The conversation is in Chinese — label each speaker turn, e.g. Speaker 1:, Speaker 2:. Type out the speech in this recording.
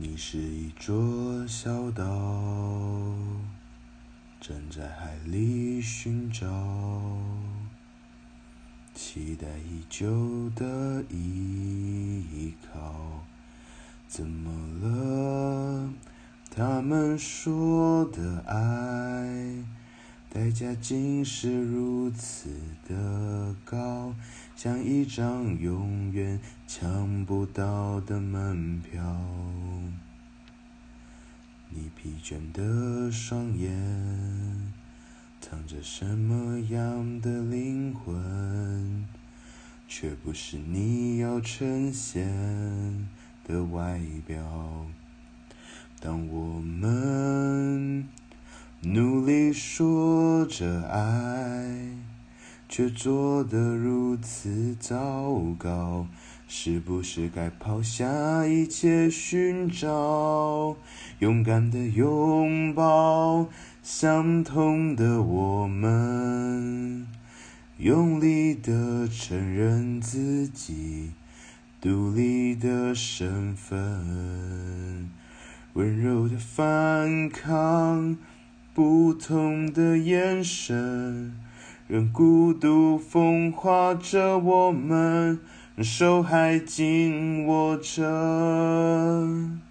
Speaker 1: 你是一座小岛，站在海里寻找，期待已久的依靠。怎么了？他们说的爱，代价竟是如此的高，像一张永远抢不到的门票。你疲倦的双眼，藏着什么样的灵魂？却不是你要呈现的外表。当我们说着爱，却做得如此糟糕。是不是该抛下一切寻找，勇敢的拥抱相同的我们，用力的承认自己独立的身份，温柔的反抗不同的眼神，任孤独风化着我们。手还紧握着。